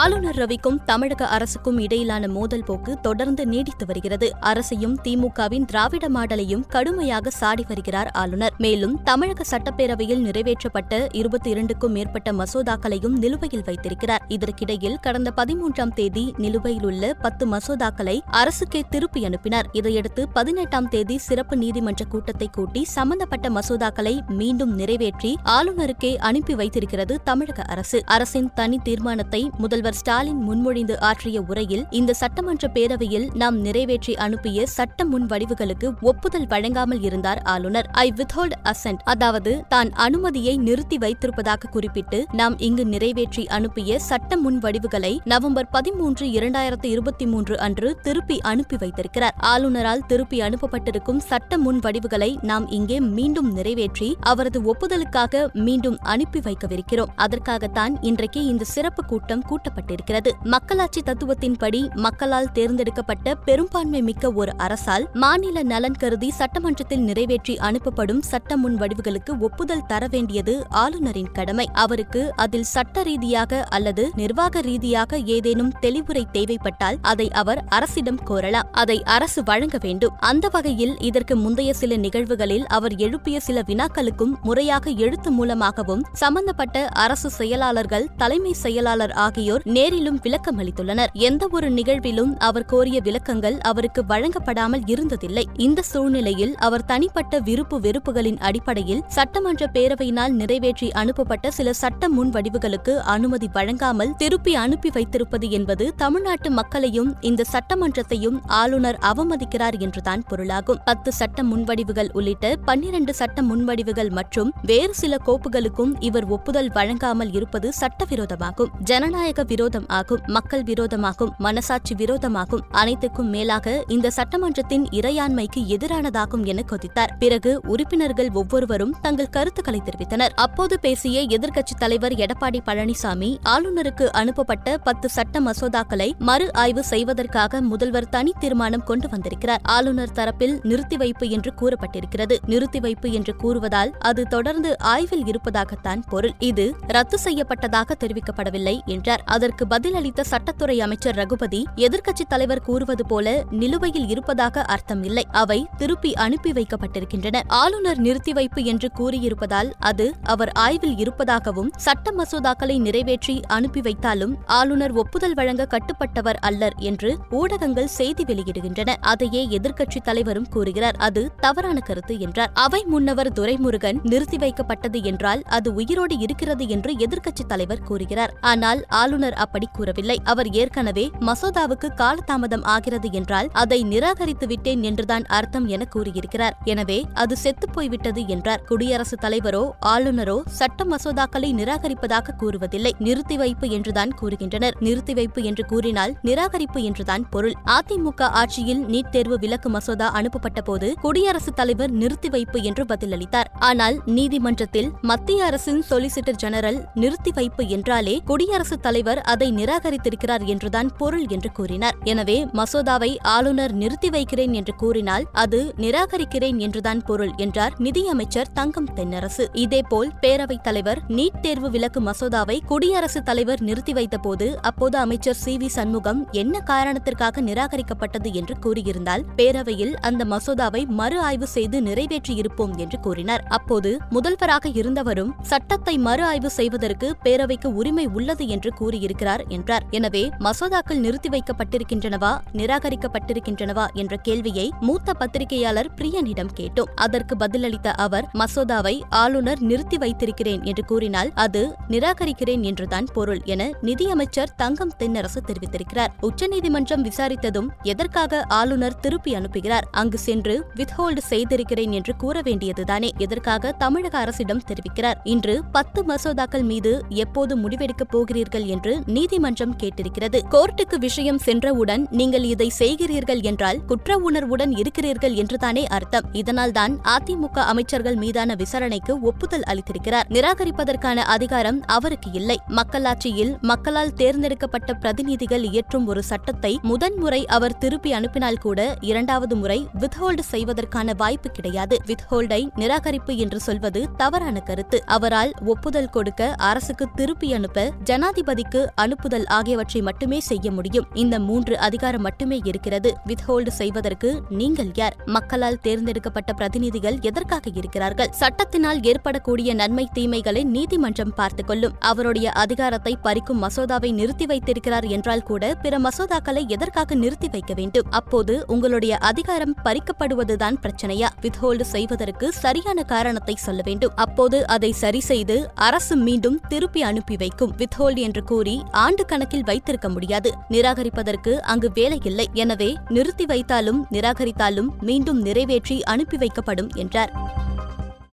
ஆளுநர் ரவிக்கும் தமிழக அரசுக்கும் இடையிலான மோதல் போக்கு தொடர்ந்து நீடித்து வருகிறது. அரசையும் திமுகவின் திராவிட மாடலையும் கடுமையாக சாடி வருகிறார் ஆளுநர். மேலும் தமிழக சட்டப்பேரவையில் நிறைவேற்றப்பட்ட இருபத்தி இரண்டுக்கும் மேற்பட்ட மசோதாக்களையும் நிலுவையில் வைத்திருக்கிறார். இதற்கிடையில் கடந்த பதிமூன்றாம் தேதி நிலுவையில் உள்ள பத்து மசோதாக்களை அரசுக்கே திருப்பி அனுப்பினார். இதையடுத்து பதினெட்டாம் தேதி சிறப்பு நீதிமன்ற கூட்டத்தை கூட்டி சம்பந்தப்பட்ட மசோதாக்களை மீண்டும் நிறைவேற்றி ஆளுநருக்கே அனுப்பி வைத்திருக்கிறது தமிழக அரசு. அரசின் தனி தீர்மானத்தை முதல் முதல்வர் ஸ்டாலின் முன்மொழிந்து ஆற்றிய உரையில் இந்த சட்டமன்ற பேரவையில் நாம் நிறைவேற்றி அனுப்பிய சட்ட முன்வடிவுகளுக்கு ஒப்புதல் வழங்காமல் இருந்தார் ஆளுநர். ஐ வித்ஹோல்ட் அசன்ட் அதாவது தான் அனுமதியை நிறுத்தி வைத்திருப்பதாக குறிப்பிட்டு நாம் இங்கு நிறைவேற்றி அனுப்பிய சட்ட முன்வடிவுகளை நவம்பர் பதிமூன்று இரண்டாயிரத்து இருபத்தி மூன்று அன்று திருப்பி அனுப்பி வைத்திருக்கிறார். ஆளுநரால் திருப்பி அனுப்பப்பட்டிருக்கும் சட்ட முன்வடிவுகளை நாம் இங்கே மீண்டும் நிறைவேற்றி அவரது ஒப்புதலுக்காக மீண்டும் அனுப்பி வைக்கவிருக்கிறோம். அதற்காகத்தான் இன்றைக்கு இந்த சிறப்பு கூட்டம் கூட்ட காட்டப்பட்டிருக்கிறது மக்களாட்சி தத்துவத்தின்படி மக்களால் தேர்ந்தெடுக்கப்பட்ட பெரும்பான்மை மிக்க ஒரு அரசால் மாநில நலன் கருதி சட்டமன்றத்தில் நிறைவேற்றி அனுப்பப்படும் சட்ட முன்வடிவுகளுக்கு ஒப்புதல் தர வேண்டியது ஆளுநரின் கடமை. அவருக்கு அதில் சட்ட ரீதியாக அல்லது நிர்வாக ரீதியாக ஏதேனும் தெளிவுரை தேவைப்பட்டால் அதை அவர் அரசிடம் கோரலாம். அதை அரசு வழங்க வேண்டும். அந்த வகையில் இதற்கு முந்தைய சில நிகழ்வுகளில் அவர் எழுப்பிய சில வினாக்களுக்கும் முறையாக எழுத்து மூலமாகவும் சம்பந்தப்பட்ட அரசு செயலாளர்கள் தலைமை செயலாளர் ஆகியோர் நேரிலும் விளக்கம் அளித்துள்ளனர். எந்த ஒரு நிகழ்விலும் அவர் கோரிய விளக்கங்கள் அவருக்கு வழங்கப்படாமல் இருந்ததில்லை. இந்த சூழ்நிலையில் அவர் தனிப்பட்ட விருப்பு வெறுப்புகளின் அடிப்படையில் சட்டமன்ற பேரவையினால் நிறைவேற்றி அனுப்பப்பட்ட சில சட்ட முன்வடிவுகளுக்கு அனுமதி வழங்காமல் திருப்பி அனுப்பி வைத்திருப்பது என்பது தமிழ்நாட்டு மக்களையும் இந்த சட்டமன்றத்தையும் ஆளுநர் அவமதிக்கிறார் என்றுதான் பொருளாகும். பத்து சட்ட முன்வடிவுகள் உள்ளிட்ட பன்னிரண்டு சட்ட முன்வடிவுகள் மற்றும் வேறு சில கோப்புகளுக்கும் இவர் ஒப்புதல் வழங்காமல் இருப்பது சட்டவிரோதமாகும். ஜனநாயக விரோதம் ஆகும் மக்கள் விரோதமாகும் மனசாட்சி விரோதமாகும் அனைத்துக்கும் மேலாக இந்த சட்டமன்றத்தின் இறையாண்மைக்கு எதிரானதாகும் என கொதித்தார். பிறகு உறுப்பினர்கள் ஒவ்வொருவரும் தங்கள் கருத்துக்களை தெரிவித்தனர். அப்போது பேசிய எதிர்க்கட்சித் தலைவர் எடப்பாடி பழனிசாமி ஆளுநருக்கு அனுப்பப்பட்ட பத்து சட்ட மசோதாக்களை மறு ஆய்வு செய்வதற்காக முதல்வர் தனி தீர்மானம் கொண்டு வந்திருக்கிறார். ஆளுநர் தரப்பில் நிறுத்தி வைப்பு என்று கூறப்பட்டிருக்கிறது. நிறுத்தி வைப்பு என்று கூறுவதால் அது தொடர்ந்து ஆய்வில் இருப்பதாகத்தான் பொருள். இது ரத்து செய்யப்பட்டதாக தெரிவிக்கப்படவில்லை என்றார். அதற்கு பதிலளித்த சட்டத்துறை அமைச்சர் ரகுபதி எதிர்க்கட்சித் தலைவர் கூறுவது போல நிலுவையில் இருப்பதாக அர்த்தம் இல்லை அவை திருப்பி அனுப்பி வைக்கப்பட்டிருக்கின்றன. ஆளுநர் நிறுத்தி வைப்பு என்று கூறியிருப்பதால் அது அவர் ஆய்வில் இருப்பதாகவும் சட்ட மசோதாக்களை நிறைவேற்றி அனுப்பி வைத்தாலும் ஆளுநர் ஒப்புதல் வழங்க கட்டுப்பட்டவர் அல்லர் என்று ஊடகங்கள் செய்தி வெளியிடுகின்றன. அதையே எதிர்க்கட்சித் தலைவரும் கூறுகிறார். அது தவறான கருத்து என்றார். அவை முன்னவர் துரைமுருகன் நிறுத்தி வைக்கப்பட்டது என்றால் அது உயிரோடு இருக்கிறது என்று எதிர்க்கட்சித் தலைவர் கூறுகிறார். ஆனால் ஆளுநர் அப்படி கூறவில்லை. அவர் ஏற்கனவே மசோதாவுக்கு காலதாமதம் ஆகிறது என்றால் அதை நிராகரித்து விட்டேன் என்றுதான் அர்த்தம் என கூறியிருக்கிறார். எனவே அது செத்துப்போய்விட்டது என்றார். குடியரசுத் தலைவரோ ஆளுநரோ சட்ட மசோதாக்களை நிராகரிப்பதாக கூறுவதில்லை. நிறுத்தி வைப்பு என்றுதான் கூறுகின்றனர். நிறுத்தி வைப்பு என்று கூறினால் நிராகரிப்பு என்றுதான் பொருள். அதிமுக ஆட்சியில் நீட் தேர்வு விலக்கு மசோதா அனுப்பப்பட்ட போது குடியரசுத் தலைவர் நிறுத்தி வைப்பு என்று பதிலளித்தார். ஆனால் நீதிமன்றத்தில் மத்திய அரசின் சொலிசிட்டர் ஜெனரல் நிறுத்தி வைப்பு என்றாலே குடியரசுத் தலைவர் அதை நிராகரித்திருக்கிறார் என்றுதான் பொருள் என்று கூறினார். எனவே மசோதாவை ஆளுநர் நிறுத்தி வைக்கிறேன் என்று கூறினால் அது நிராகரிக்கிறேன் என்றுதான் பொருள் என்றார் நிதியமைச்சர் தங்கம் தென்னரசு. இதேபோல் பேரவைத் தலைவர் நீட் தேர்வு விலக்கு மசோதாவை குடியரசுத் தலைவர் நிறுத்தி வைத்தபோது அப்போது அமைச்சர் சி. வி. சண்முகம் என்ன காரணத்திற்காக நிராகரிக்கப்பட்டது என்று கூறியிருந்தால் பேரவையில் அந்த மசோதாவை மறு ஆய்வு செய்து நிறைவேற்றியிருப்போம் என்று கூறினார். அப்போது முதல்வராக இருந்தவரும் சட்டத்தை மறு ஆய்வு செய்வதற்கு பேரவைக்கு உரிமை உள்ளது என்று கூறியிருக்கிறார் என்றார். எனவே மசோதாக்கள் நிறுத்தி வைக்கப்பட்டிருக்கின்றனவா நிராகரிக்கப்பட்டிருக்கின்றனவா என்ற கேள்வியை மூத்த பத்திரிகையாளர் பிரியனிடம் கேட்டோம். அதற்கு பதிலளித்த அவர் மசோதாவை ஆளுநர் நிறுத்தி வைத்திருக்கிறேன் என்று கூறினால் அது நிராகரிக்கிறேன் என்றுதான் பொருள் என நிதியமைச்சர் தங்கம் தென்னரசு தெரிவித்திருக்கிறார். உச்சநீதிமன்றம் விசாரித்ததும் எதற்காக ஆளுநர் திருப்பி அனுப்புகிறார்? அங்கு சென்று வித்ஹோல்டு செய்திருக்கிறேன் என்று கூற வேண்டியதுதானே? எதற்காக தமிழக அரசிடம் தெரிவிக்கிறார்? இன்று பத்து மசோதாக்கள் மீது எப்போது முடிவெடுக்கப் போகிறீர்கள் என்று என்று நீதிமன்றம் கேட்டிருக்கிறது. கோர்ட்டுக்கு விஷயம் சென்றவுடன் நீங்கள் இதை செய்கிறீர்கள் என்றால் குற்ற உணர்வுடன் இருக்கிறீர்கள் என்றுதானே அர்த்தம். இதனால்தான் அதிமுக அமைச்சர்கள் மீதான விசாரணைக்கு ஒப்புதல் அளித்திருக்கிறார். நிராகரிப்பதற்கான அதிகாரம் அவருக்கு இல்லை. மக்களாட்சியில் மக்களால் தேர்ந்தெடுக்கப்பட்ட பிரதிநிதிகள் இயற்றும் ஒரு சட்டத்தை முதன்முறை அவர் திருப்பி அனுப்பினால் கூட இரண்டாவது முறை வித்ஹோல்டு செய்வதற்கான வாய்ப்பு கிடையாது. வித்ஹோல்டை நிராகரிப்பு என்று சொல்வது தவறான கருத்து. அவரால் ஒப்புதல் கொடுக்க அரசுக்கு திருப்பி அனுப்ப ஜனாதிபதிக்கு அனுப்புதல் ஆகியவற்றை மட்டுமே செய்ய முடியும். இந்த மூன்று அதிகாரம் மட்டுமே இருக்கிறது. வித்ஹோல்டு செய்வதற்கு நீங்கள் யார்? மக்களால் தேர்ந்தெடுக்கப்பட்ட பிரதிநிதிகள் எதற்காக இருக்கிறார்கள்? சட்டத்தினால் ஏற்படக்கூடிய நன்மை தீமைகளை நீதிமன்றம் பார்த்துக் கொள்ளும். அவருடைய அதிகாரத்தை பறிக்கும் மசோதாவை நிறுத்தி வைத்திருக்கிறார் என்றால் கூட பிற மசோதாக்களை எதற்காக நிறுத்தி வைக்க வேண்டும்? அப்போது உங்களுடைய அதிகாரம் பறிக்கப்படுவதுதான் பிரச்சனையா? வித்ஹோல்டு செய்வதற்கு சரியான காரணத்தை சொல்ல வேண்டும். அப்போது அதை சரி செய்து அரசு மீண்டும் திருப்பி அனுப்பி வைக்கும். வித்ஹோல்டு என்று கூறி ஆண்டு கணக்கில் வைத்திருக்க முடியாது. நிராகரிப்பதற்கு அங்கு வேலை இல்லை. எனவே நிறுத்தி வைத்தாலும் நிராகரித்தாலும் மீண்டும் நிறைவேற்றி அனுப்பி வைக்கப்படும் என்றார்.